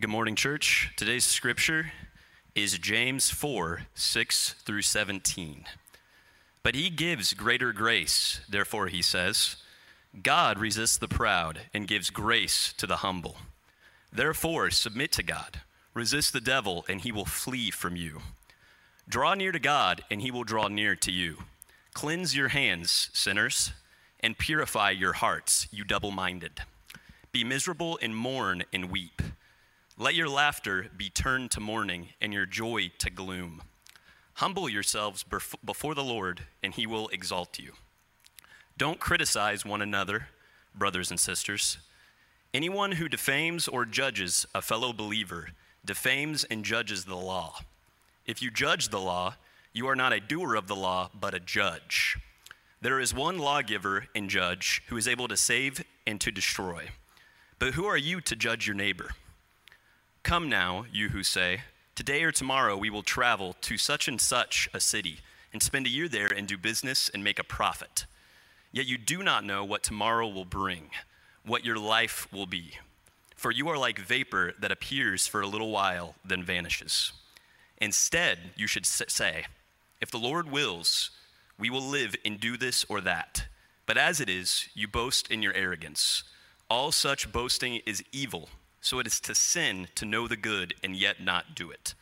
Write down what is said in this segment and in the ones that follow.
Good morning, church. Today's scripture is James 4 6 through 17. But he gives greater grace, therefore, he says, God resists the proud and gives grace to the humble. Therefore, submit to God, resist the devil, and he will flee from you. Draw near to God, and he will draw near to you. Cleanse your hands, sinners, and purify your hearts, you double minded. Be miserable and mourn and weep. Let your laughter be turned to mourning and your joy to gloom. Humble yourselves before the Lord, and he will exalt you. Don't criticize one another, brothers and sisters. Anyone who defames or judges a fellow believer defames and judges the law. If you judge the law, you are not a doer of the law, but a judge. There is one lawgiver and judge who is able to save and to destroy. But who are you to judge your neighbor? Come now, you who say, Today or tomorrow we will travel to such and such a city and spend a year there and do business and make a profit. Yet you do not know what tomorrow will bring, what your life will be. For you are like vapor that appears for a little while, then vanishes. Instead, you should say, If the Lord wills, we will live and do this or that. But as it is, you boast in your arrogance. All such boasting is evil. So it is to sin to know the good and yet not do it.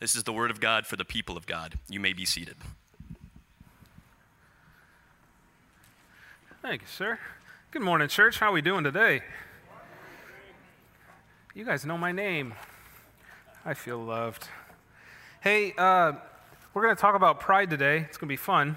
This is the word of God for the people of God. You may be seated. Thank you, sir. Good morning, church. How are we doing today? You guys know my name. I feel loved. Hey, uh, we're going to talk about pride today. It's going to be fun.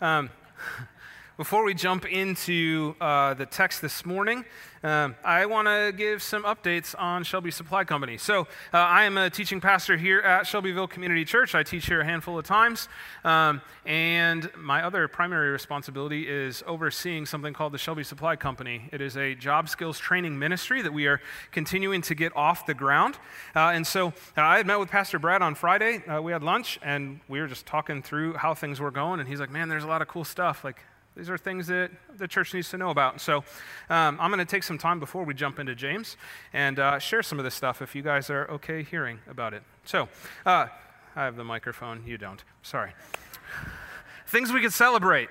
Um, before we jump into uh, the text this morning, um, I want to give some updates on Shelby Supply Company. So, uh, I am a teaching pastor here at Shelbyville Community Church. I teach here a handful of times. Um, and my other primary responsibility is overseeing something called the Shelby Supply Company. It is a job skills training ministry that we are continuing to get off the ground. Uh, and so, uh, I had met with Pastor Brad on Friday. Uh, we had lunch, and we were just talking through how things were going. And he's like, Man, there's a lot of cool stuff. Like, these are things that the church needs to know about. So um, I'm going to take some time before we jump into James and uh, share some of this stuff if you guys are okay hearing about it. So uh, I have the microphone. You don't. Sorry. things we could celebrate.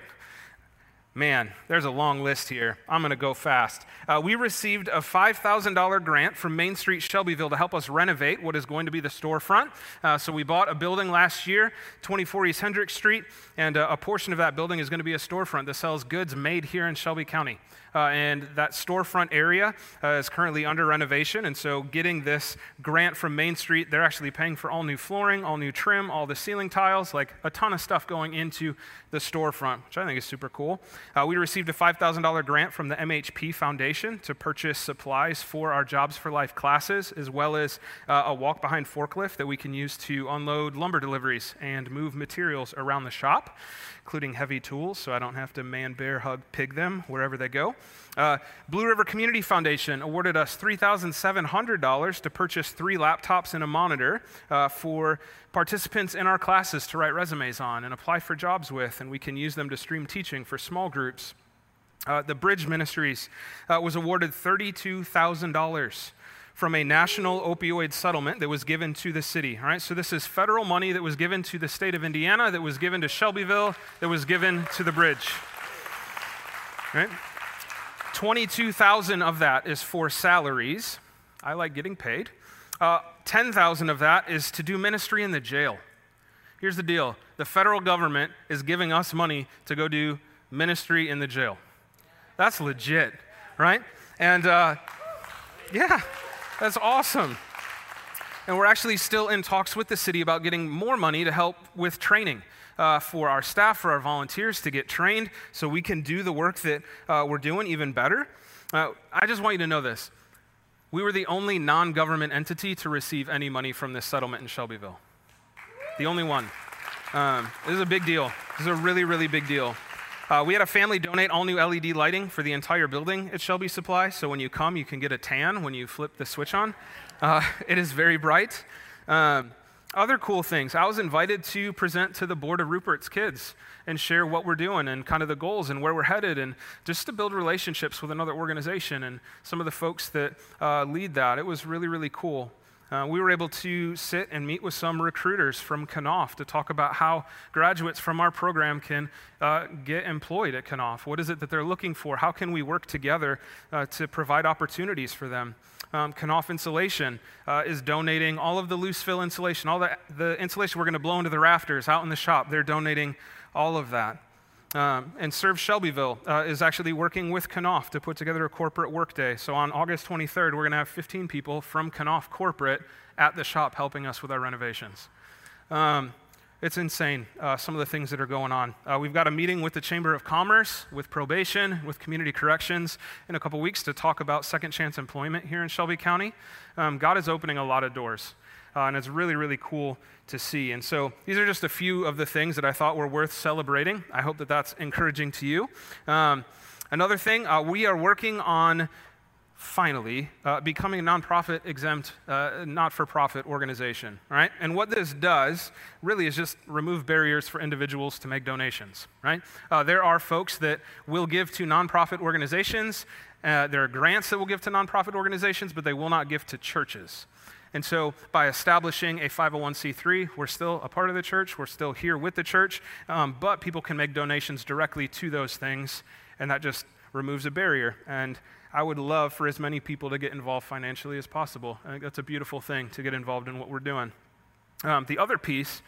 Man, there's a long list here. I'm going to go fast. Uh, we received a $5,000 grant from Main Street Shelbyville to help us renovate what is going to be the storefront. Uh, so we bought a building last year, 24 East Hendricks Street, and uh, a portion of that building is going to be a storefront that sells goods made here in Shelby County. Uh, and that storefront area uh, is currently under renovation. And so, getting this grant from Main Street, they're actually paying for all new flooring, all new trim, all the ceiling tiles, like a ton of stuff going into the storefront, which I think is super cool. Uh, we received a $5,000 grant from the MHP Foundation to purchase supplies for our Jobs for Life classes, as well as a walk behind forklift that we can use to unload lumber deliveries and move materials around the shop including heavy tools, so I don't have to man, bear, hug, pig them wherever they go. Uh, Blue River Community Foundation awarded us $3,700 to purchase three laptops and a monitor uh, for participants in our classes to write resumes on and apply for jobs with, and we can use them to stream teaching for small groups. Uh, the Bridge Ministries uh, was awarded $32,000 from a national opioid settlement that was given to the city. All right, so this is federal money that was given to the state of Indiana, that was given to Shelbyville, that was given to the bridge. Right? 22,000 of that is for salaries. I like getting paid. Uh, 10,000 of that is to do ministry in the jail. Here's the deal the federal government is giving us money to go do ministry in the jail. That's legit, right? And uh, yeah, that's awesome. And we're actually still in talks with the city about getting more money to help with training. Uh, for our staff, for our volunteers to get trained so we can do the work that uh, we're doing even better. Uh, I just want you to know this. We were the only non government entity to receive any money from this settlement in Shelbyville. The only one. Um, this is a big deal. This is a really, really big deal. Uh, we had a family donate all new LED lighting for the entire building at Shelby Supply, so when you come, you can get a tan when you flip the switch on. Uh, it is very bright. Um, other cool things. I was invited to present to the board of Rupert's kids and share what we're doing and kind of the goals and where we're headed, and just to build relationships with another organization and some of the folks that uh, lead that. It was really, really cool. uh, we were able to sit and meet with some recruiters from Knauf to talk about how graduates from our program can uh, get employed at Knauf. What is it that they're looking for? How can we work together uh, to provide opportunities for them? Um, Knauf Insulation uh, is donating all of the loose fill insulation, all the, the insulation we're going to blow into the rafters out in the shop. They're donating all of that. Um, and Serve Shelbyville uh, is actually working with Knauf to put together a corporate workday. So on August 23rd, we're going to have 15 people from Knauf corporate at the shop helping us with our renovations. Um, it's insane, uh, some of the things that are going on. Uh, we've got a meeting with the Chamber of Commerce, with probation, with community corrections in a couple weeks to talk about second chance employment here in Shelby County. Um, God is opening a lot of doors uh, and it's really, really cool to see. And so these are just a few of the things that I thought were worth celebrating. I hope that that's encouraging to you. Um, another thing, uh, we are working on finally uh, becoming a nonprofit exempt, uh, not for profit organization, right? And what this does really is just remove barriers for individuals to make donations, right? Uh, there are folks that will give to nonprofit organizations, uh, there are grants that will give to nonprofit organizations, but they will not give to churches. And so, by establishing a 501c3, we're still a part of the church, we're still here with the church, um, but people can make donations directly to those things, and that just removes a barrier. And I would love for as many people to get involved financially as possible. I think that's a beautiful thing to get involved in what we're doing. Um, the other piece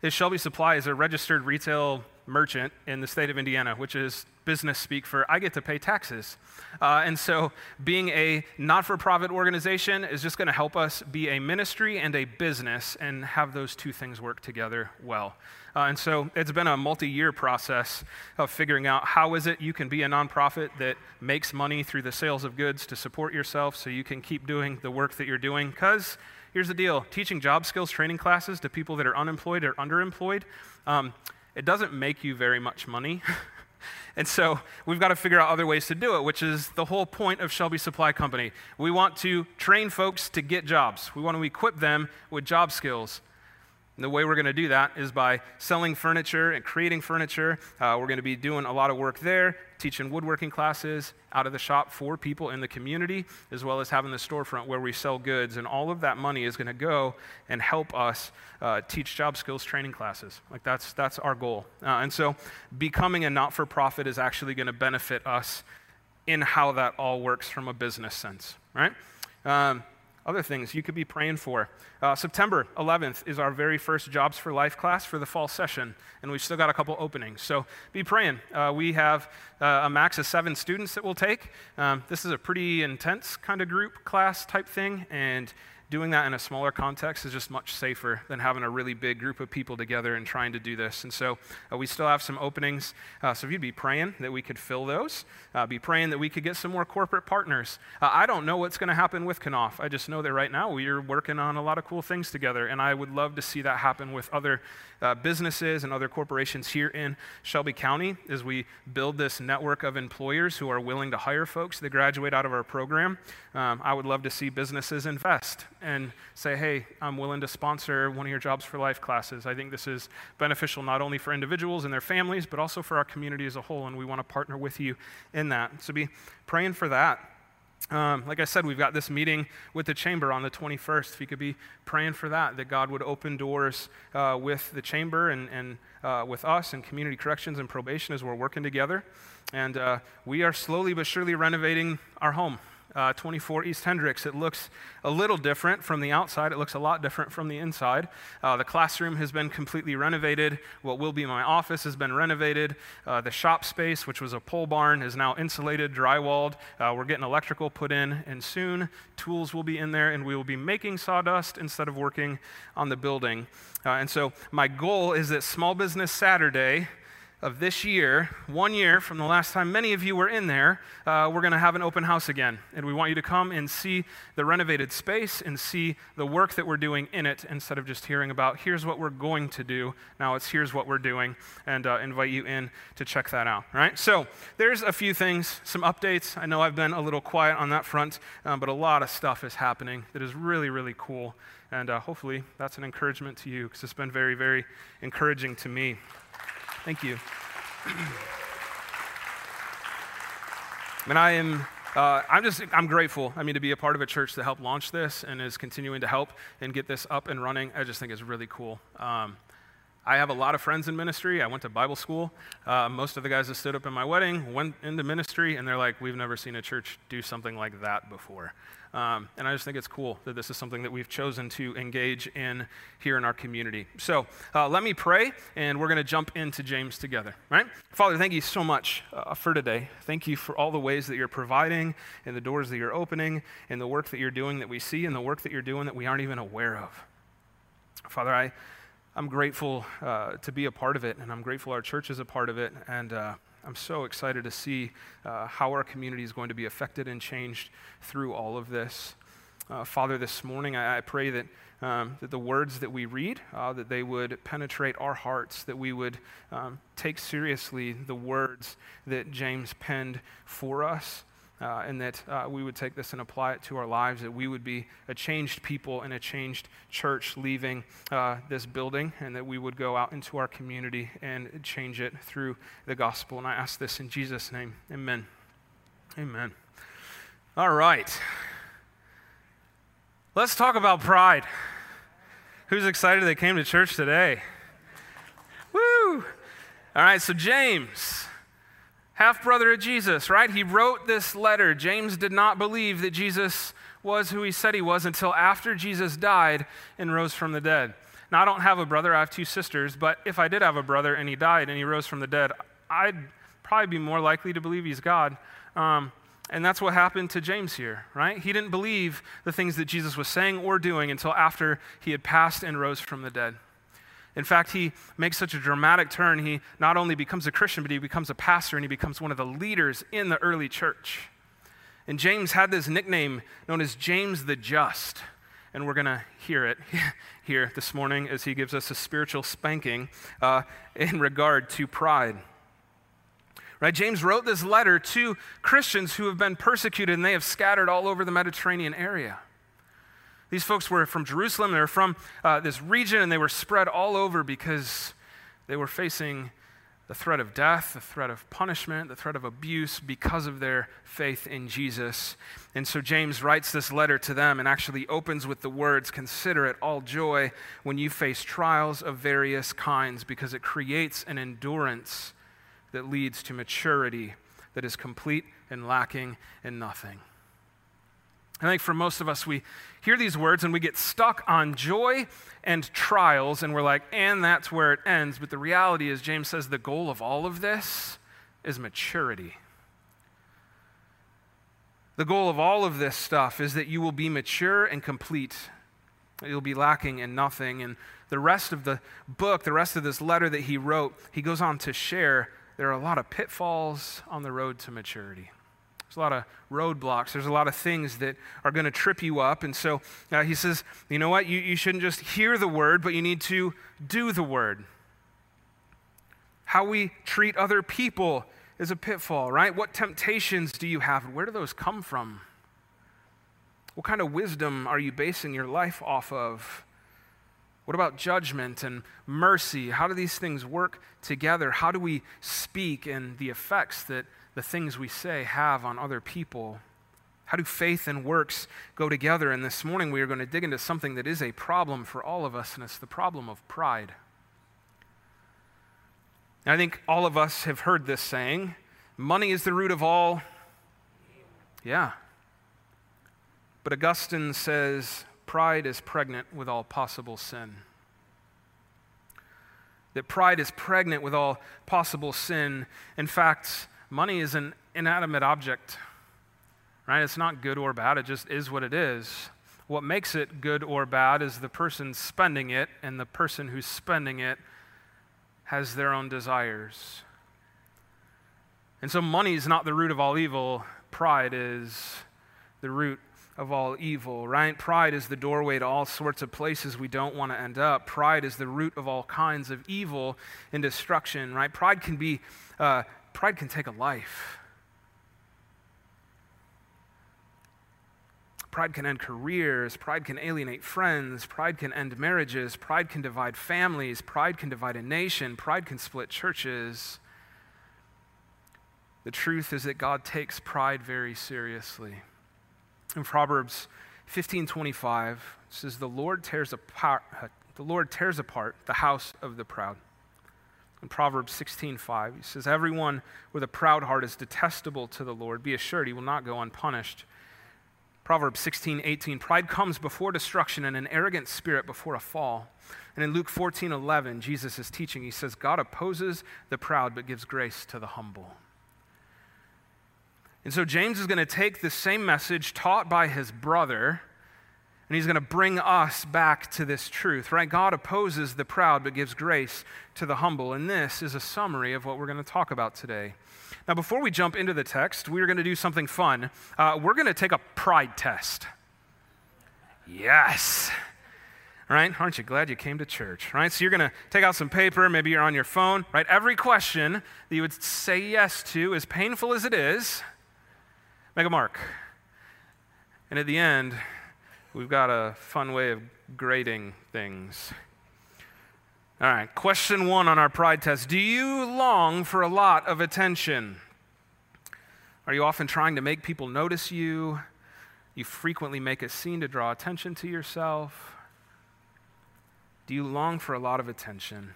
is Shelby Supply is a registered retail merchant in the state of Indiana, which is business speak for I get to pay taxes. Uh, and so being a not for profit organization is just going to help us be a ministry and a business and have those two things work together well. Uh, and so it's been a multi year process of figuring out how is it you can be a nonprofit that makes money through the sales of goods to support yourself so you can keep doing the work that you're doing. Because here's the deal teaching job skills training classes to people that are unemployed or underemployed. Um, it doesn't make you very much money. and so we've got to figure out other ways to do it, which is the whole point of Shelby Supply Company. We want to train folks to get jobs, we want to equip them with job skills. And the way we're going to do that is by selling furniture and creating furniture. Uh, we're going to be doing a lot of work there, teaching woodworking classes out of the shop for people in the community, as well as having the storefront where we sell goods. And all of that money is going to go and help us uh, teach job skills training classes. Like that's, that's our goal. Uh, and so becoming a not for profit is actually going to benefit us in how that all works from a business sense, right? Um, other things you could be praying for. Uh, September 11th is our very first Jobs for Life class for the fall session, and we've still got a couple openings. So be praying. Uh, we have uh, a max of seven students that we'll take. Um, this is a pretty intense kind of group class type thing, and doing that in a smaller context is just much safer than having a really big group of people together and trying to do this. And so uh, we still have some openings. Uh, so if you'd be praying that we could fill those, uh, be praying that we could get some more corporate partners. Uh, I don't know what's going to happen with Knauf. I just know that right now we are working on a lot of cool things together, and I would love to see that happen with other uh, businesses and other corporations here in Shelby County as we build this network of employers who are willing to hire folks that graduate out of our program. Um, I would love to see businesses invest and say, hey, I'm willing to sponsor one of your Jobs for Life classes. I think this is beneficial not only for individuals and their families, but also for our community as a whole, and we want to partner with you in that. So be praying for that. Um, like I said, we've got this meeting with the chamber on the 21st. If you could be praying for that, that God would open doors uh, with the chamber and, and uh, with us and community corrections and probation as we're working together. And uh, we are slowly but surely renovating our home uh, 24 East Hendricks. It looks a little different from the outside. It looks a lot different from the inside. Uh, the classroom has been completely renovated. What will be my office has been renovated. Uh, the shop space, which was a pole barn, is now insulated, drywalled. Uh, we're getting electrical put in, and soon tools will be in there, and we will be making sawdust instead of working on the building. Uh, and so, my goal is that Small Business Saturday of this year, one year from the last time many of you were in there, uh, we're going to have an open house again. And we want you to come and see the renovated space and see the work that we're doing in it instead of just hearing about here's what we're going to do. Now it's here's what we're doing, and uh, invite you in to check that out. Right? So there's a few things, some updates. I know I've been a little quiet on that front, um, but a lot of stuff is happening that is really, really cool. And uh, hopefully that's an encouragement to you because it's been very, very encouraging to me. Thank you. and I am uh, I'm just, I'm grateful. I mean, to be a part of a church that helped launch this and is continuing to help and get this up and running, I just think is really cool. Um, I have a lot of friends in ministry. I went to Bible school. Uh, most of the guys that stood up in my wedding went into ministry, and they're like, We've never seen a church do something like that before. Um, and I just think it's cool that this is something that we've chosen to engage in here in our community. So uh, let me pray, and we're going to jump into James together, right? Father, thank you so much uh, for today. Thank you for all the ways that you're providing, and the doors that you're opening, and the work that you're doing that we see, and the work that you're doing that we aren't even aware of. Father, I. I'm grateful uh, to be a part of it, and I'm grateful our church is a part of it. And uh, I'm so excited to see uh, how our community is going to be affected and changed through all of this. Uh, Father, this morning I, I pray that, um, that the words that we read, uh, that they would penetrate our hearts, that we would um, take seriously the words that James penned for us uh, and that uh, we would take this and apply it to our lives, that we would be a changed people and a changed church leaving uh, this building, and that we would go out into our community and change it through the gospel. And I ask this in Jesus' name. Amen. Amen. All right. Let's talk about pride. Who's excited they came to church today? Woo! All right, so James half brother of Jesus, right? He wrote this letter. James did not believe that Jesus was who he said he was until after Jesus died and rose from the dead. Now, I don't have a brother, I have two sisters, but if I did have a brother and he died and he rose from the dead, I'd probably be more likely to believe he's God. Um, and that's what happened to James here, right? He didn't believe the things that Jesus was saying or doing until after he had passed and rose from the dead. In fact, he makes such a dramatic turn. He not only becomes a Christian, but he becomes a pastor and he becomes one of the leaders in the early church. And James had this nickname known as James the Just. And we're going to hear it here this morning as he gives us a spiritual spanking uh, in regard to pride. Right? James wrote this letter to Christians who have been persecuted and they have scattered all over the Mediterranean area. These folks were from Jerusalem, they were from uh, this region, and they were spread all over because they were facing the threat of death, the threat of punishment, the threat of abuse because of their faith in Jesus. And so James writes this letter to them and actually opens with the words Consider it all joy when you face trials of various kinds, because it creates an endurance that leads to maturity that is complete and lacking in nothing. I think for most of us, we hear these words and we get stuck on joy and trials, and we're like, and that's where it ends. But the reality is, James says the goal of all of this is maturity. The goal of all of this stuff is that you will be mature and complete. You'll be lacking in nothing. And the rest of the book, the rest of this letter that he wrote, he goes on to share there are a lot of pitfalls on the road to maturity. There's a lot of roadblocks. There's a lot of things that are going to trip you up. And so uh, he says, you know what? You, you shouldn't just hear the word, but you need to do the word. How we treat other people is a pitfall, right? What temptations do you have? Where do those come from? What kind of wisdom are you basing your life off of? What about judgment and mercy? How do these things work together? How do we speak and the effects that the things we say have on other people. How do faith and works go together? And this morning we are going to dig into something that is a problem for all of us, and it's the problem of pride. And I think all of us have heard this saying money is the root of all. Yeah. But Augustine says pride is pregnant with all possible sin. That pride is pregnant with all possible sin. In fact, money is an inanimate object, right? It's not good or bad, it just is what it is. What makes it good or bad is the person spending it, and the person who's spending it has their own desires. And so, money is not the root of all evil, pride is the root of all evil, right? Pride is the doorway to all sorts of places we don't want to end up. Pride is the root of all kinds of evil and destruction, right? Pride can be uh, pride can take a life. Pride can end careers. Pride can alienate friends. Pride can end marriages. Pride can divide families. Pride can divide a nation. Pride can split churches. The truth is that God takes pride very seriously. In Proverbs 15:25 says the Lord tears apart the Lord tears apart the house of the proud. In Proverbs 16:5 he says everyone with a proud heart is detestable to the Lord. Be assured he will not go unpunished. Proverbs 16:18 pride comes before destruction and an arrogant spirit before a fall. And in Luke 14:11 Jesus is teaching he says God opposes the proud but gives grace to the humble. And so James is going to take the same message taught by his brother and he's going to bring us back to this truth, right? God opposes the proud but gives grace to the humble. And this is a summary of what we're going to talk about today. Now, before we jump into the text, we are going to do something fun. Uh, we're going to take a pride test. Yes. Right? Aren't you glad you came to church? Right? So you're going to take out some paper, maybe you're on your phone, right? Every question that you would say yes to, as painful as it is, make a mark. And at the end, We've got a fun way of grading things. All right, question one on our pride test Do you long for a lot of attention? Are you often trying to make people notice you? You frequently make a scene to draw attention to yourself? Do you long for a lot of attention?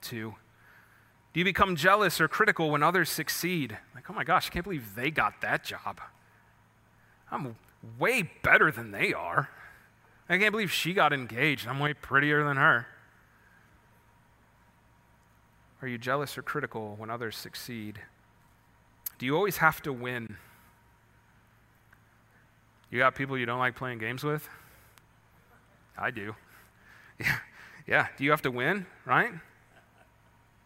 Two, do you become jealous or critical when others succeed? Like, oh my gosh, I can't believe they got that job. I'm way better than they are. I can't believe she got engaged. I'm way prettier than her. Are you jealous or critical when others succeed? Do you always have to win? You got people you don't like playing games with? I do. Yeah. Yeah. Do you have to win, right?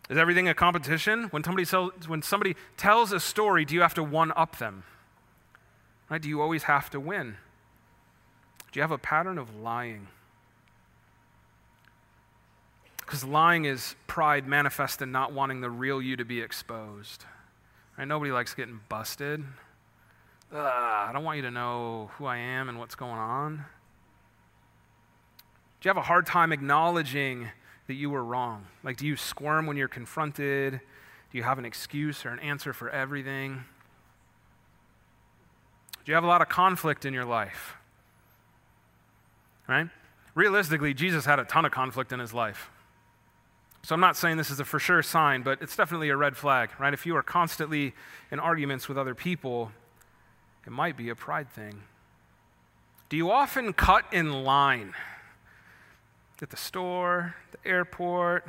Is everything a competition? When somebody, sells, when somebody tells a story, do you have to one up them? Right? Do you always have to win? Do you have a pattern of lying? Because lying is pride manifest in not wanting the real you to be exposed. Right? Nobody likes getting busted. Ugh, I don't want you to know who I am and what's going on. Do you have a hard time acknowledging that you were wrong? Like, do you squirm when you're confronted? Do you have an excuse or an answer for everything? Do you have a lot of conflict in your life? Right? Realistically, Jesus had a ton of conflict in his life. So I'm not saying this is a for sure sign, but it's definitely a red flag, right? If you are constantly in arguments with other people, it might be a pride thing. Do you often cut in line? At the store, the airport,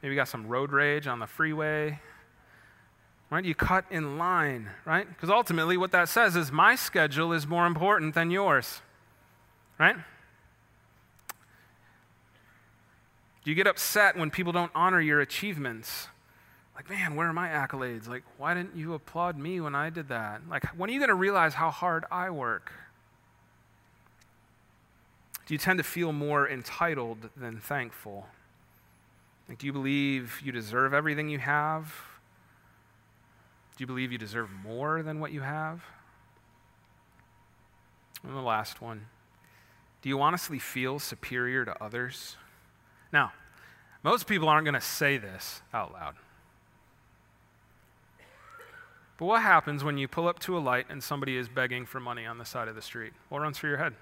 maybe you got some road rage on the freeway, right? You cut in line, right? Because ultimately, what that says is my schedule is more important than yours, right? Do you get upset when people don't honor your achievements? Like, man, where are my accolades? Like, why didn't you applaud me when I did that? Like, when are you going to realize how hard I work? Do you tend to feel more entitled than thankful? Like, do you believe you deserve everything you have? Do you believe you deserve more than what you have? And the last one do you honestly feel superior to others? Now, most people aren't going to say this out loud. But what happens when you pull up to a light and somebody is begging for money on the side of the street? What runs through your head?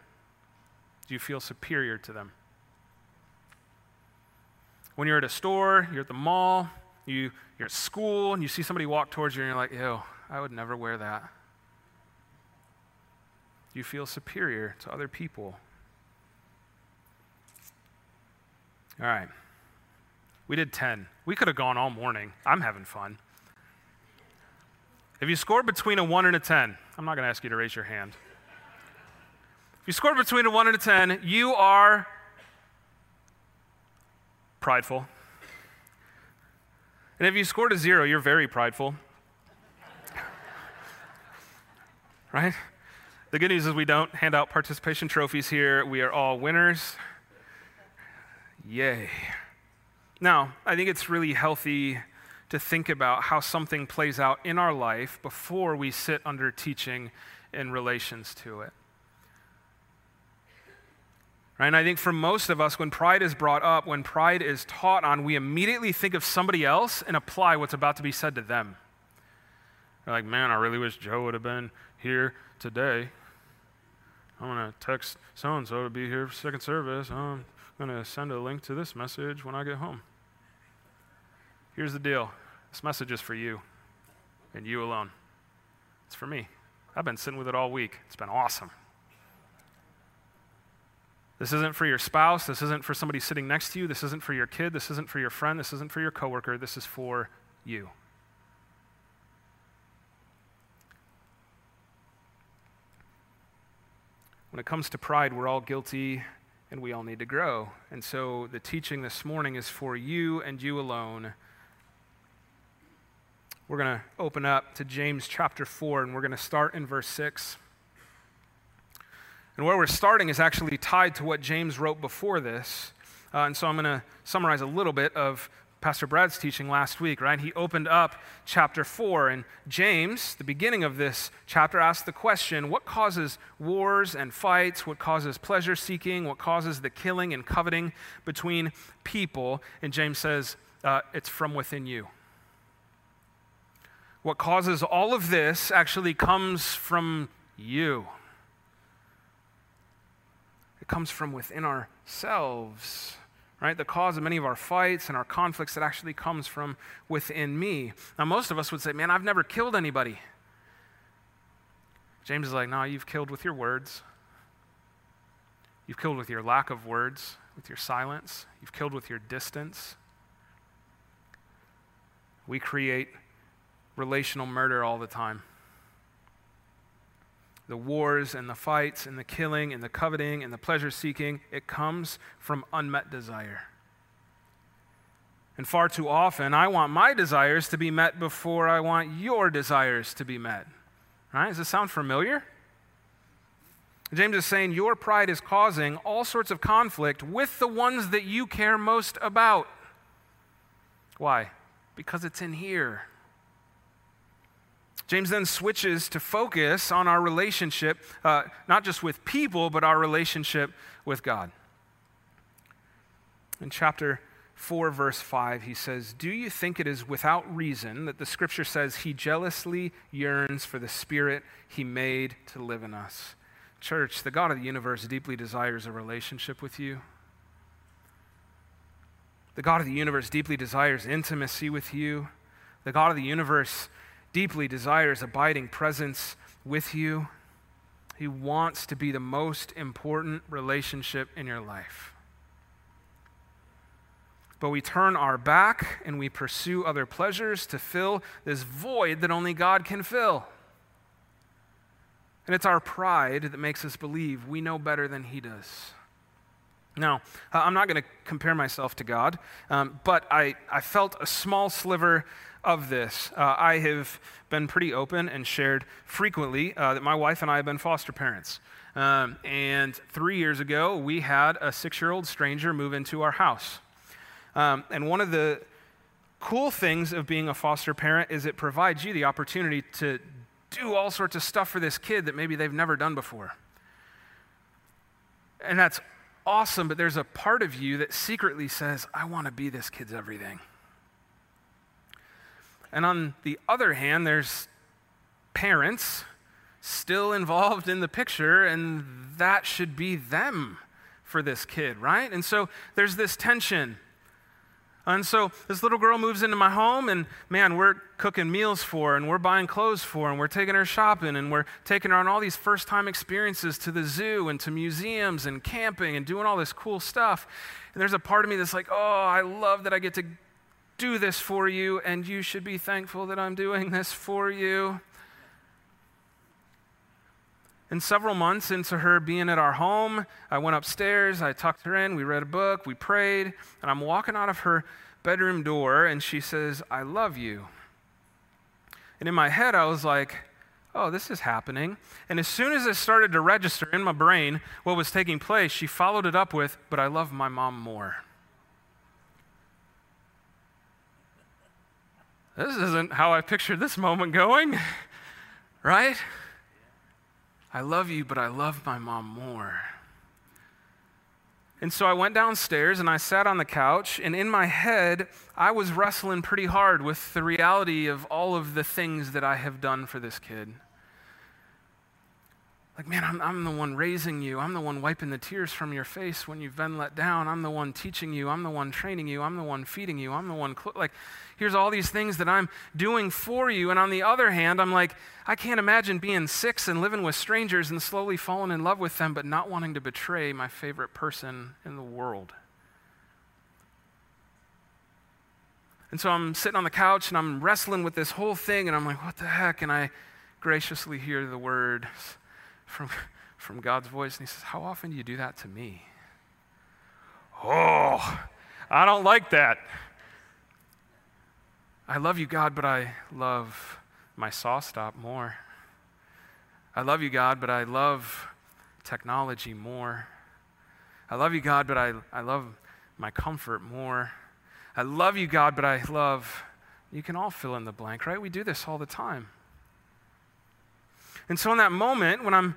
Do you feel superior to them? When you're at a store, you're at the mall, you, you're at school and you see somebody walk towards you and you're like, ew, I would never wear that. You feel superior to other people. All right. We did 10. We could have gone all morning. I'm having fun. If you scored between a 1 and a 10, I'm not going to ask you to raise your hand. If you scored between a 1 and a 10, you are prideful. And if you scored a zero, you're very prideful. right? The good news is we don't hand out participation trophies here. We are all winners. Yay. Now, I think it's really healthy to think about how something plays out in our life before we sit under teaching in relations to it. Right? And I think for most of us, when pride is brought up, when pride is taught on, we immediately think of somebody else and apply what's about to be said to them. You're like, man, I really wish Joe would have been here today. I'm going to text so and so to be here for second service. I'm going to send a link to this message when I get home. Here's the deal this message is for you and you alone. It's for me. I've been sitting with it all week. It's been awesome. This isn't for your spouse. This isn't for somebody sitting next to you. This isn't for your kid. This isn't for your friend. This isn't for your coworker. This is for you. When it comes to pride, we're all guilty and we all need to grow. And so the teaching this morning is for you and you alone. We're going to open up to James chapter 4 and we're going to start in verse 6. And where we're starting is actually tied to what James wrote before this. Uh, and so I'm going to summarize a little bit of Pastor Brad's teaching last week, right? He opened up chapter 4, and James, the beginning of this chapter, asked the question what causes wars and fights? What causes pleasure seeking? What causes the killing and coveting between people? And James says, uh, it's from within you. What causes all of this actually comes from you. It comes from within ourselves right? The cause of many of our fights and our conflicts, it actually comes from within me. Now, most of us would say, man, I've never killed anybody. James is like, no, you've killed with your words. You've killed with your lack of words, with your silence. You've killed with your distance. We create relational murder all the time the wars and the fights and the killing and the coveting and the pleasure seeking, it comes from unmet desire. And far too often, I want my desires to be met before I want your desires to be met. Right? Does this sound familiar? James is saying your pride is causing all sorts of conflict with the ones that you care most about. Why? Because it's in here. James then switches to focus on our relationship, uh, not just with people, but our relationship with God. In chapter 4, verse 5, he says, Do you think it is without reason that the scripture says he jealously yearns for the spirit he made to live in us? Church, the God of the universe deeply desires a relationship with you. The God of the universe deeply desires intimacy with you. The God of the universe deeply desires abiding presence with you. He wants to be the most important relationship in your life. But we turn our back and we pursue other pleasures to fill this void that only God can fill. And it's our pride that makes us believe we know better than He does. Now, uh, I'm not going to compare myself to God, um, but I, I felt a small sliver of this. Uh, I have been pretty open and shared frequently uh, that my wife and I have been foster parents. Um, and three years ago, we had a six year old stranger move into our house. Um, and one of the cool things of being a foster parent is it provides you the opportunity to do all sorts of stuff for this kid that maybe they've never done before. And that's awesome, but there's a part of you that secretly says, I want to be this kid's everything. And on the other hand, there's parents still involved in the picture, and that should be them for this kid, right? And so there's this tension. And so this little girl moves into my home, and man, we're cooking meals for and we're buying clothes for and we're taking her shopping, and we're taking her on all these first time experiences to the zoo and to museums and camping and doing all this cool stuff. And there's a part of me that's like, oh, I love that I get to do this for you, and you should be thankful that I'm doing this for you. And several months into her being at our home, I went upstairs, I tucked her in, we read a book, we prayed, and I'm walking out of her bedroom door, and she says, I love you. And in my head, I was like, oh, this is happening. And as soon as it started to register in my brain what was taking place, she followed it up with, but I love my mom more. This isn't how I pictured this moment going, right? I love you, but I love my mom more. And so I went downstairs and I sat on the couch, and in my head, I was wrestling pretty hard with the reality of all of the things that I have done for this kid. Like, man, I'm, I'm the one raising you. I'm the one wiping the tears from your face when you've been let down. I'm the one teaching you. I'm the one training you. I'm the one feeding you. I'm the one, cl-. like, here's all these things that I'm doing for you. And on the other hand, I'm like, I can't imagine being six and living with strangers and slowly falling in love with them, but not wanting to betray my favorite person in the world. And so I'm sitting on the couch and I'm wrestling with this whole thing, and I'm like, what the heck? And I graciously hear the words from, from God's voice, and He says, How often do you do that to me? Oh, I don't like that. I love you, God, but I love my SawStop more. I love you, God, but I love technology more. I love you, God, but I, I love my comfort more. I love you, God, but I love, you can all fill in the blank, right? We do this all the time. And so, in that moment, when I'm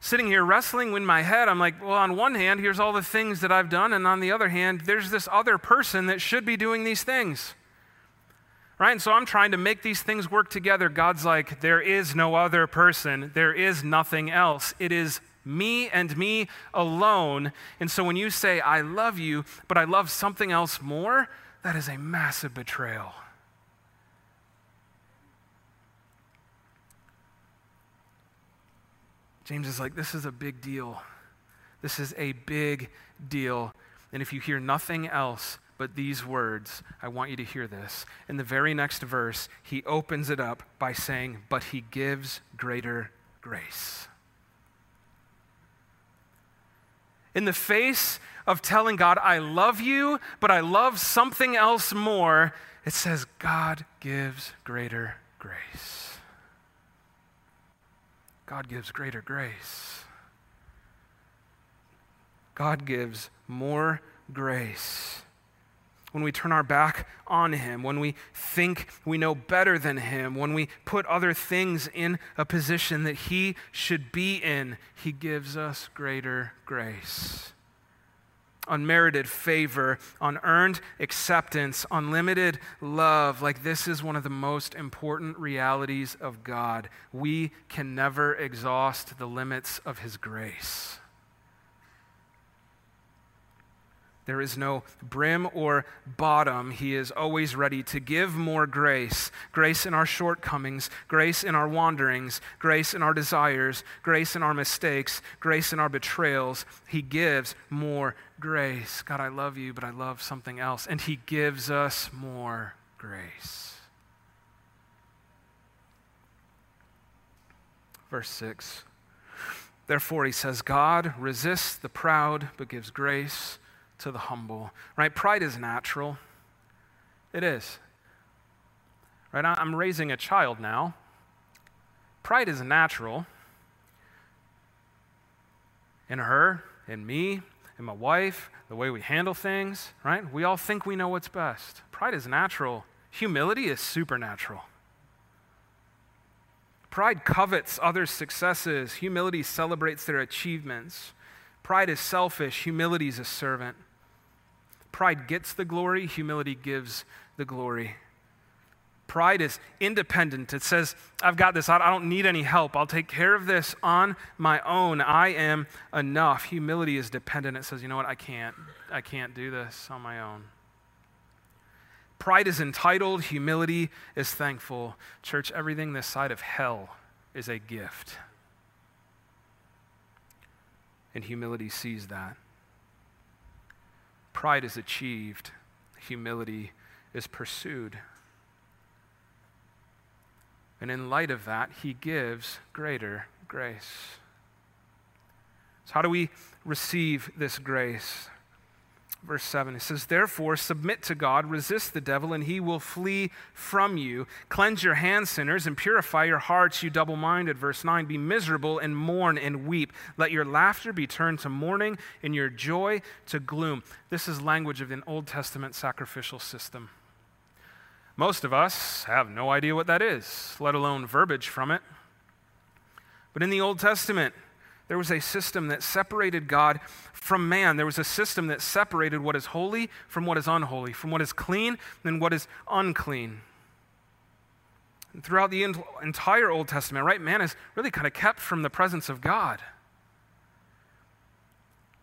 sitting here wrestling in my head, I'm like, well, on one hand, here's all the things that I've done, and on the other hand, there's this other person that should be doing these things. Right? And so I'm trying to make these things work together. God's like, there is no other person, there is nothing else. It is me and me alone. And so when you say, I love you, but I love something else more, that is a massive betrayal. James is like, this is a big deal. This is a big deal. And if you hear nothing else but these words, I want you to hear this. In the very next verse, he opens it up by saying, But he gives greater grace. In the face of telling God, I love you, but I love something else more, it says, God gives greater grace. God gives greater grace. God gives more grace. When we turn our back on Him, when we think we know better than Him, when we put other things in a position that He should be in, He gives us greater grace unmerited favor, unearned acceptance, unlimited love. Like, this is one of the most important realities of God. We can never exhaust the limits of His grace. There is no brim or bottom. He is always ready to give more grace grace in our shortcomings, grace in our wanderings, grace in our desires, grace in our mistakes, grace in our betrayals. He gives more grace. God, I love you, but I love something else. And He gives us more grace. Verse 6. Therefore, he says, God resists the proud, but gives grace to the humble. Right? Pride is natural. It is. Right? I'm raising a child now. Pride is natural. In her, in me, in my wife, the way we handle things, right? We all think we know what's best. Pride is natural. Humility is supernatural. Pride covets others' successes. Humility celebrates their achievements. Pride is selfish. Humility is a servant. Pride gets the glory, humility gives the glory. Pride is independent. It says, I've got this. I don't need any help. I'll take care of this on my own. I am enough. Humility is dependent. It says, you know what? I can't. I can't do this on my own. Pride is entitled. Humility is thankful. Church, everything this side of hell is a gift. And humility sees that. Pride is achieved, humility is pursued. And in light of that, he gives greater grace. So, how do we receive this grace? Verse 7, it says, Therefore, submit to God, resist the devil, and he will flee from you. Cleanse your hands, sinners, and purify your hearts, you double minded. Verse 9, Be miserable and mourn and weep. Let your laughter be turned to mourning and your joy to gloom. This is language of an Old Testament sacrificial system. Most of us have no idea what that is, let alone verbiage from it. But in the Old Testament, There was a system that separated God from man. There was a system that separated what is holy from what is unholy, from what is clean and what is unclean. And throughout the entire Old Testament, right, man is really kind of kept from the presence of God.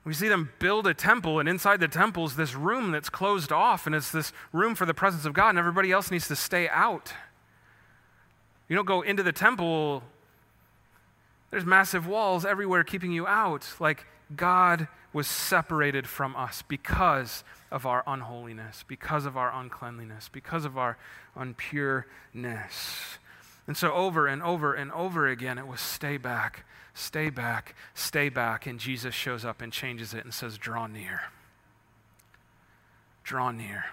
We see them build a temple, and inside the temple is this room that's closed off, and it's this room for the presence of God, and everybody else needs to stay out. You don't go into the temple, there's massive walls everywhere keeping you out. Like God was separated from us because of our unholiness, because of our uncleanliness, because of our unpureness. And so, over and over and over again, it was stay back, stay back, stay back. And Jesus shows up and changes it and says, Draw near. Draw near.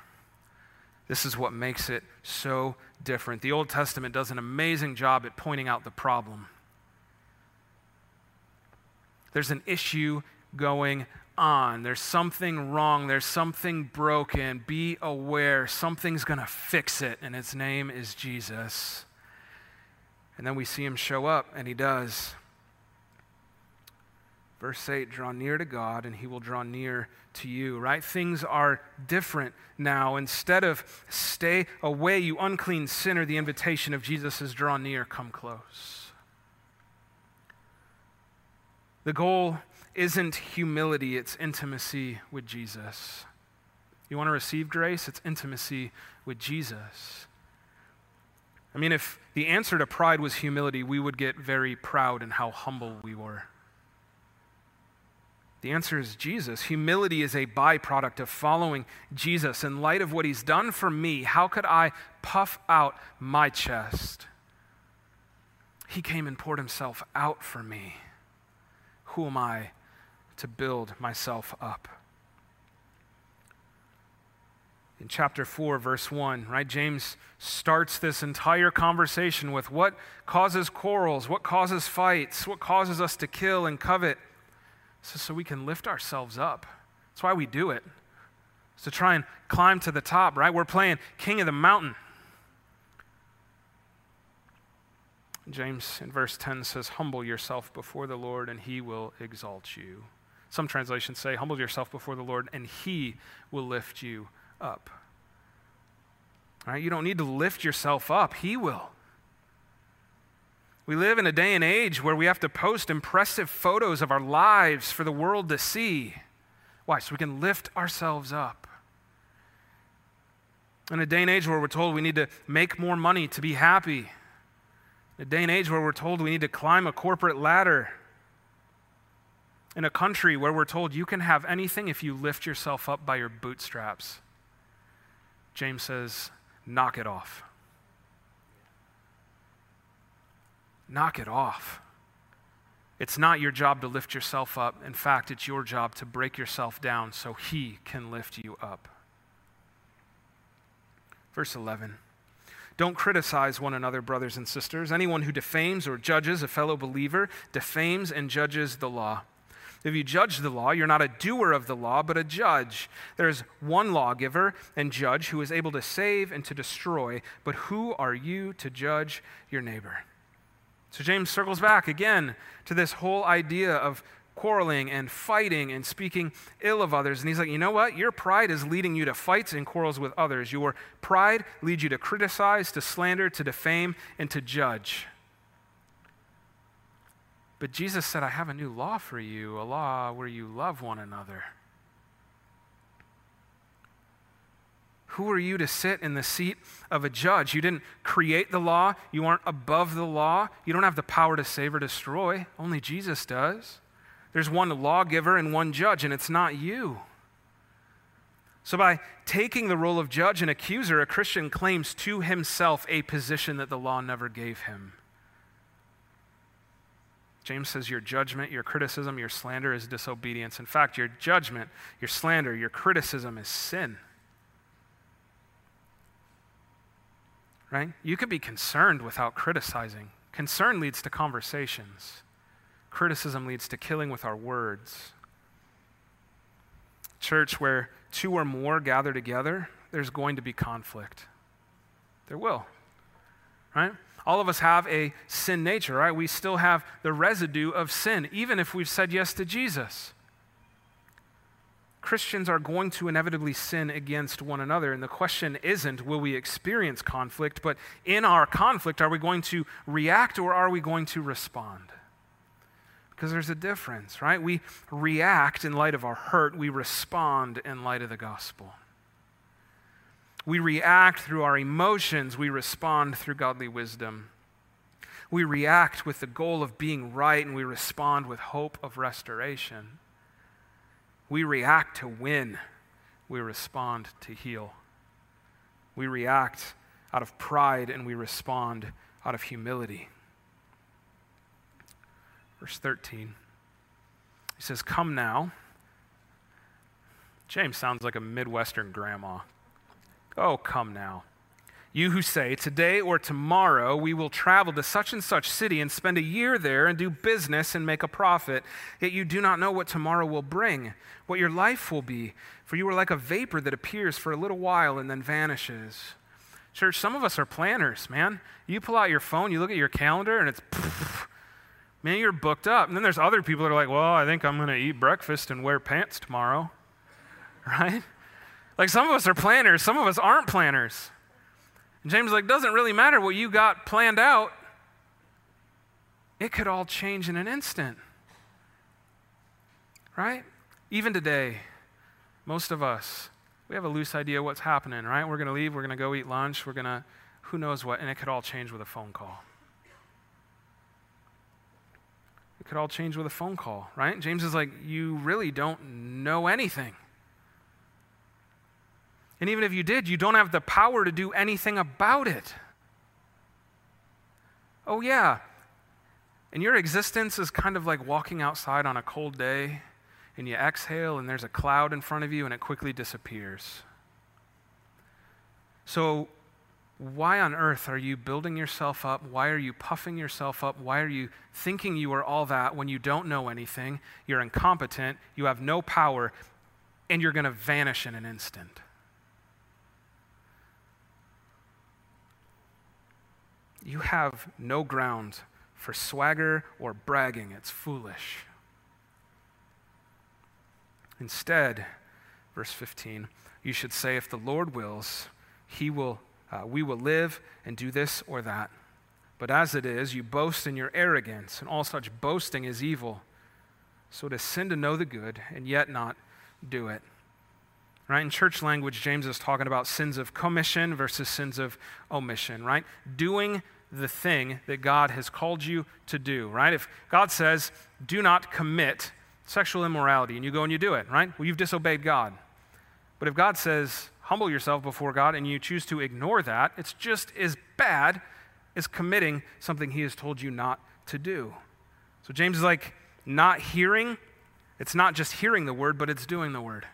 This is what makes it so different. The Old Testament does an amazing job at pointing out the problem. There's an issue going on. There's something wrong. There's something broken. Be aware. Something's going to fix it, and its name is Jesus. And then we see him show up, and he does. Verse 8 draw near to God, and he will draw near to you, right? Things are different now. Instead of stay away, you unclean sinner, the invitation of Jesus is draw near, come close. The goal isn't humility, it's intimacy with Jesus. You want to receive grace? It's intimacy with Jesus. I mean, if the answer to pride was humility, we would get very proud in how humble we were. The answer is Jesus. Humility is a byproduct of following Jesus. In light of what he's done for me, how could I puff out my chest? He came and poured himself out for me. Who am I to build myself up? In chapter 4, verse 1, right, James starts this entire conversation with what causes quarrels, what causes fights, what causes us to kill and covet so, so we can lift ourselves up. That's why we do it. It's to try and climb to the top, right? We're playing king of the mountain. James in verse 10 says, Humble yourself before the Lord, and he will exalt you. Some translations say, Humble yourself before the Lord, and he will lift you up. All right? You don't need to lift yourself up, he will. We live in a day and age where we have to post impressive photos of our lives for the world to see. Why? So we can lift ourselves up. In a day and age where we're told we need to make more money to be happy. In a day and age where we're told we need to climb a corporate ladder. In a country where we're told you can have anything if you lift yourself up by your bootstraps. James says, knock it off. Knock it off. It's not your job to lift yourself up. In fact, it's your job to break yourself down so He can lift you up. Verse 11. Don't criticize one another, brothers and sisters. Anyone who defames or judges a fellow believer defames and judges the law. If you judge the law, you're not a doer of the law, but a judge. There is one lawgiver and judge who is able to save and to destroy, but who are you to judge your neighbor? So James circles back again to this whole idea of quarreling and fighting and speaking ill of others. And he's like, you know what? Your pride is leading you to fights and quarrels with others. Your pride leads you to criticize, to slander, to defame, and to judge. But Jesus said, I have a new law for you, a law where you love one another. Who are you to sit in the seat of a judge? You didn't create the law. You aren't above the law. You don't have the power to save or destroy. Only Jesus does. There's one lawgiver and one judge, and it's not you. So, by taking the role of judge and accuser, a Christian claims to himself a position that the law never gave him. James says your judgment, your criticism, your slander is disobedience. In fact, your judgment, your slander, your criticism is sin. Right? You can be concerned without criticizing. Concern leads to conversations, criticism leads to killing with our words. Church, where two or more gather together, there's going to be conflict. There will. right? All of us have a sin nature, right? We still have the residue of sin, even if we've said yes to Jesus. Christians are going to inevitably sin against one another. And the question isn't will we experience conflict, but in our conflict, are we going to react or are we going to respond? Because there's a difference, right? We react in light of our hurt, we respond in light of the gospel. We react through our emotions, we respond through godly wisdom. We react with the goal of being right, and we respond with hope of restoration. We react to win, we respond to heal. We react out of pride, and we respond out of humility. Verse 13. He says, Come now. James sounds like a Midwestern grandma. Oh, come now. You who say, Today or tomorrow we will travel to such and such city and spend a year there and do business and make a profit, yet you do not know what tomorrow will bring, what your life will be, for you are like a vapor that appears for a little while and then vanishes. Church, some of us are planners, man. You pull out your phone, you look at your calendar, and it's, man, you're booked up. And then there's other people that are like, well, I think I'm going to eat breakfast and wear pants tomorrow, right? Like some of us are planners, some of us aren't planners. And James is like, doesn't really matter what you got planned out. It could all change in an instant. Right? Even today, most of us, we have a loose idea what's happening, right? We're going to leave, we're going to go eat lunch, we're going to who knows what, and it could all change with a phone call. It could all change with a phone call, right? James is like, you really don't know anything. And even if you did, you don't have the power to do anything about it. Oh, yeah. And your existence is kind of like walking outside on a cold day and you exhale and there's a cloud in front of you and it quickly disappears. So, why on earth are you building yourself up? Why are you puffing yourself up? Why are you thinking you are all that when you don't know anything? You're incompetent, you have no power, and you're going to vanish in an instant. You have no ground for swagger or bragging. It's foolish. Instead, verse 15, you should say, if the Lord wills, he will, uh, we will live and do this or that. But as it is, you boast in your arrogance, and all such boasting is evil. So it is sin to know the good and yet not do it. Right? In church language, James is talking about sins of commission versus sins of omission, right? Doing the thing that God has called you to do, right? If God says, do not commit sexual immorality, and you go and you do it, right? Well, you've disobeyed God. But if God says, humble yourself before God, and you choose to ignore that, it's just as bad as committing something He has told you not to do. So James is like, not hearing, it's not just hearing the word, but it's doing the word.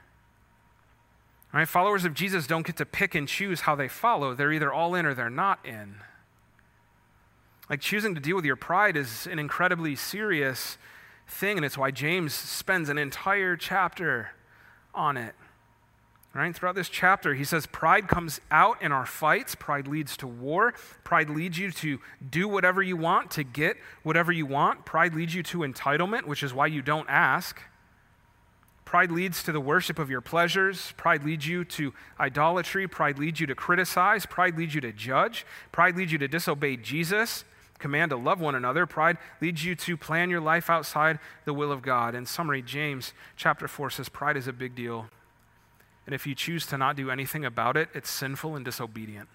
Right? Followers of Jesus don't get to pick and choose how they follow. They're either all in or they're not in. Like choosing to deal with your pride is an incredibly serious thing, and it's why James spends an entire chapter on it. Right? Throughout this chapter, he says pride comes out in our fights. Pride leads to war. Pride leads you to do whatever you want, to get whatever you want. Pride leads you to entitlement, which is why you don't ask. Pride leads to the worship of your pleasures. Pride leads you to idolatry. Pride leads you to criticize. Pride leads you to judge. Pride leads you to disobey Jesus command to love one another. Pride leads you to plan your life outside the will of God. In summary, James chapter 4 says pride is a big deal. And if you choose to not do anything about it, it's sinful and disobedient.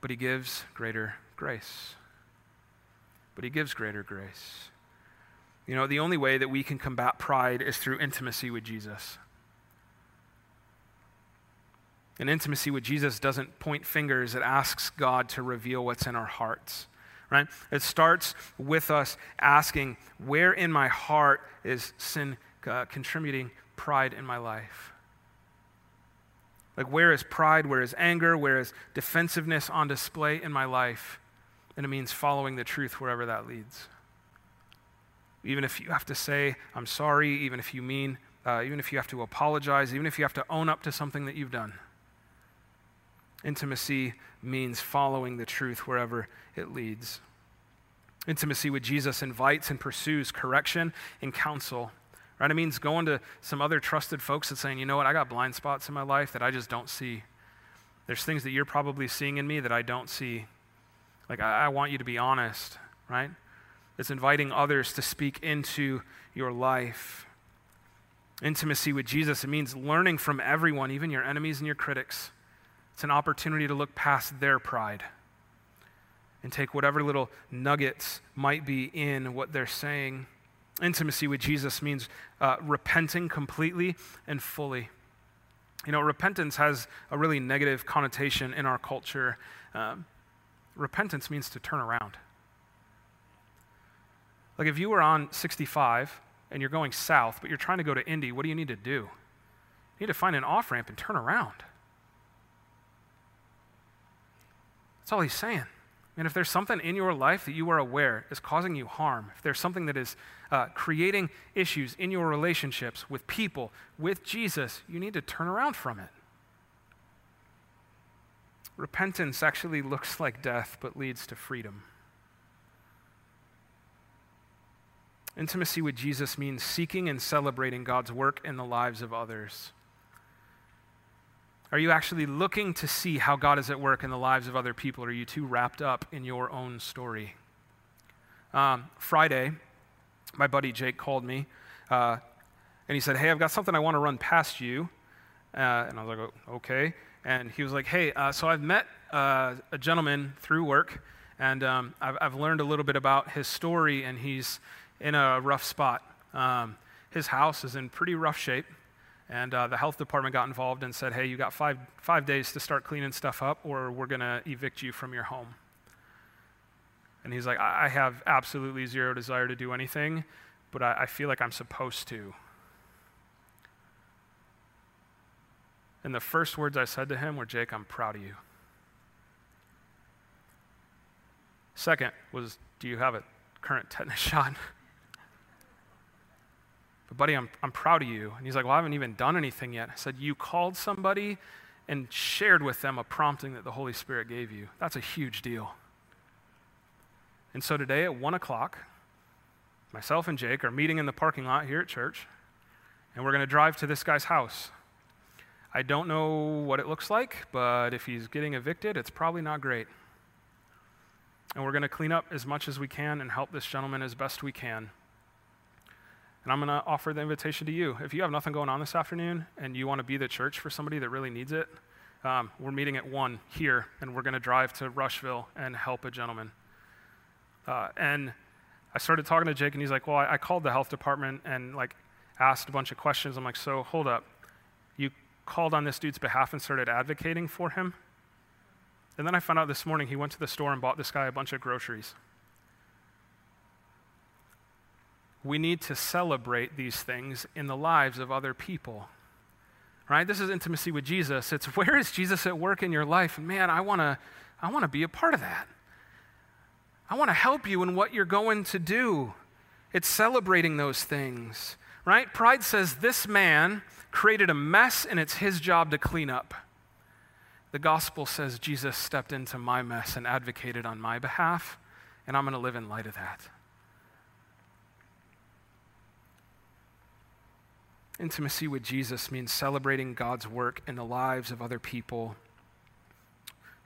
But he gives greater grace. But he gives greater grace. You know, the only way that we can combat pride is through intimacy with Jesus. And intimacy with Jesus doesn't point fingers, it asks God to reveal what's in our hearts. Right? It starts with us asking, where in my heart is sin uh, contributing pride in my life? Like, where is pride? Where is anger? Where is defensiveness on display in my life? And it means following the truth wherever that leads. Even if you have to say, I'm sorry, even if you mean, uh, even if you have to apologize, even if you have to own up to something that you've done. Intimacy means following the truth wherever it leads. Intimacy with Jesus invites and pursues correction and counsel. Right? It means going to some other trusted folks and saying, you know what, I got blind spots in my life that I just don't see. There's things that you're probably seeing in me that I don't see. Like, I, I want you to be honest, right? It's inviting others to speak into your life. Intimacy with Jesus, it means learning from everyone, even your enemies and your critics. It's an opportunity to look past their pride and take whatever little nuggets might be in what they're saying. Intimacy with Jesus means uh, repenting completely and fully. You know, repentance has a really negative connotation in our culture. Um, repentance means to turn around. Like if you were on 65 and you're going south, but you're trying to go to Indy, what do you need to do? You need to find an off ramp and turn around. That's all he's saying. And if there's something in your life that you are aware is causing you harm, if there's something that is uh, creating issues in your relationships with people, with Jesus, you need to turn around from it. Repentance actually looks like death, but leads to freedom. Intimacy with Jesus means seeking and celebrating God's work in the lives of others. Are you actually looking to see how God is at work in the lives of other people? Are you too wrapped up in your own story? Um, Friday, my buddy Jake called me uh, and he said, Hey, I've got something I want to run past you. Uh, and I was like, oh, Okay. And he was like, Hey, uh, so I've met uh, a gentleman through work and um, I've, I've, learned a little bit about his story and he's in a rough spot. Um, his house is in pretty rough shape. And uh, the health department got involved and said, hey, you got five, five days to start cleaning stuff up, or we're going to evict you from your home. And he's like, I have absolutely zero desire to do anything, but I, I feel like I'm supposed to. And the first words I said to him were, Jake, I'm proud of you. Second was, Do you have a current tetanus shot? But, buddy, I'm, I'm proud of you. And he's like, Well, I haven't even done anything yet. I said, You called somebody and shared with them a prompting that the Holy Spirit gave you. That's a huge deal. And so today at 1 o'clock, myself and Jake are meeting in the parking lot here at church, and we're going to drive to this guy's house. I don't know what it looks like, but if he's getting evicted, it's probably not great. And we're going to clean up as much as we can and help this gentleman as best we can. And I'm going to offer the invitation to you. If you have nothing going on this afternoon and you want to be the church for somebody that really needs it, um, we're meeting at 1 here, and we're going to drive to Rushville and help a gentleman. Uh, and I started talking to Jake, and he's like, Well, I, I called the health department and like asked a bunch of questions. I'm like, So hold up. You called on this dude's behalf and started advocating for him? And then I found out this morning he went to the store and bought this guy a bunch of groceries. We need to celebrate these things in the lives of other people. Right? This is intimacy with Jesus. It's where is Jesus at work in your life? And man, I want to I want to be a part of that. I want to help you in what you're going to do. It's celebrating those things. Right? Pride says this man created a mess and it's his job to clean up. The gospel says Jesus stepped into my mess and advocated on my behalf, and I'm going to live in light of that. Intimacy with Jesus means celebrating God's work in the lives of other people.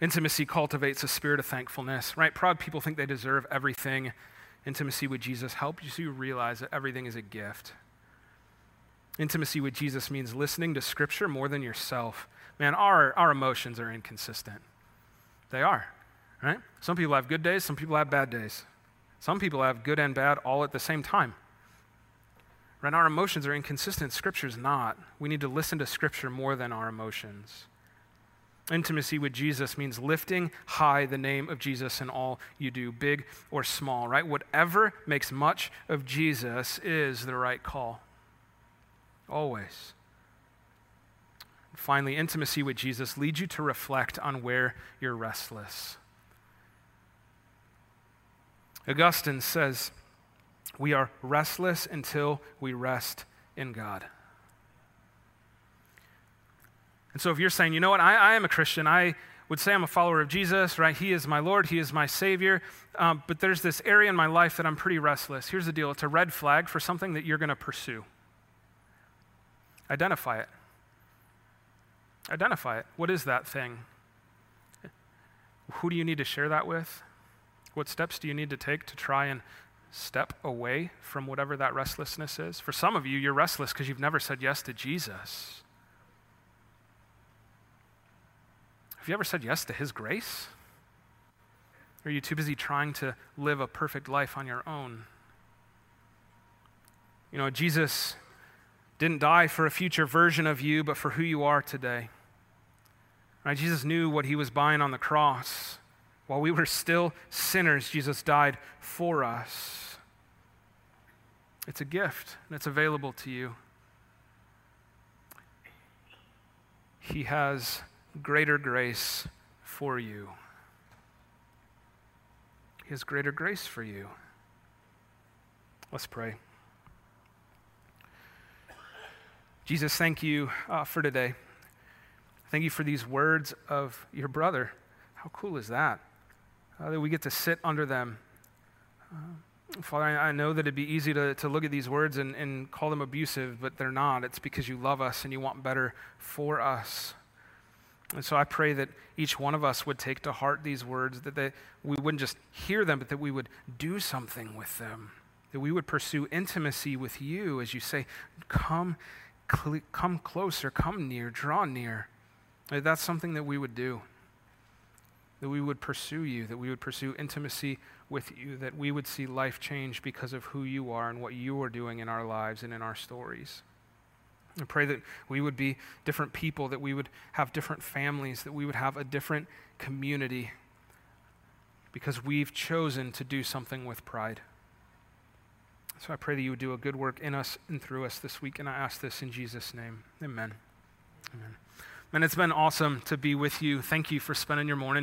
Intimacy cultivates a spirit of thankfulness, right? Proud people think they deserve everything. Intimacy with Jesus helps you realize that everything is a gift. Intimacy with Jesus means listening to Scripture more than yourself. Man, our, our emotions are inconsistent. They are, right? Some people have good days, some people have bad days. Some people have good and bad all at the same time. Right? Our emotions are inconsistent. Scripture's not. We need to listen to Scripture more than our emotions. Intimacy with Jesus means lifting high the name of Jesus in all you do, big or small, right? Whatever makes much of Jesus is the right call. Always. Finally, intimacy with Jesus leads you to reflect on where you're restless. Augustine says, we are restless until we rest in God. And so, if you're saying, you know what, I, I am a Christian, I would say I'm a follower of Jesus, right? He is my Lord, He is my Savior. Um, but there's this area in my life that I'm pretty restless. Here's the deal it's a red flag for something that you're going to pursue. Identify it. Identify it. What is that thing? Who do you need to share that with? What steps do you need to take to try and step away from whatever that restlessness is? For some of you, you're restless because you've never said yes to Jesus. Have you ever said yes to His grace? Or are you too busy trying to live a perfect life on your own? You know, Jesus didn't die for a future version of you, but for who you are today. Right? Jesus knew what he was buying on the cross. While we were still sinners, Jesus died for us. It's a gift, and it's available to you. He has greater grace for you. He has greater grace for you. Let's pray. Jesus, thank you uh, for today. Thank you for these words of your brother. How cool is that? Uh, that we get to sit under them. Uh, Father, I, I, know that it'd be easy to, to look at these words and, and call them abusive, but they're not. It's because you love us and you want better for us. And so I pray that each one of us would take to heart these words, that they, we wouldn't just hear them, but that we would do something with them, that we would pursue intimacy with you as you say, Come cl- come closer, come near, draw near. That's something that we would do. That we would pursue you, that we would pursue intimacy with you, that we would see life change because of who you are and what you are doing in our lives and in our stories. I pray that we would be different people, that we would have different families, that we would have a different community because we've chosen to do something with pride. So I pray that you would do a good work in us and through us this week, and I ask this in Jesus' name. Amen. Amen. And it's been awesome to be with you. Thank you for spending your morning here.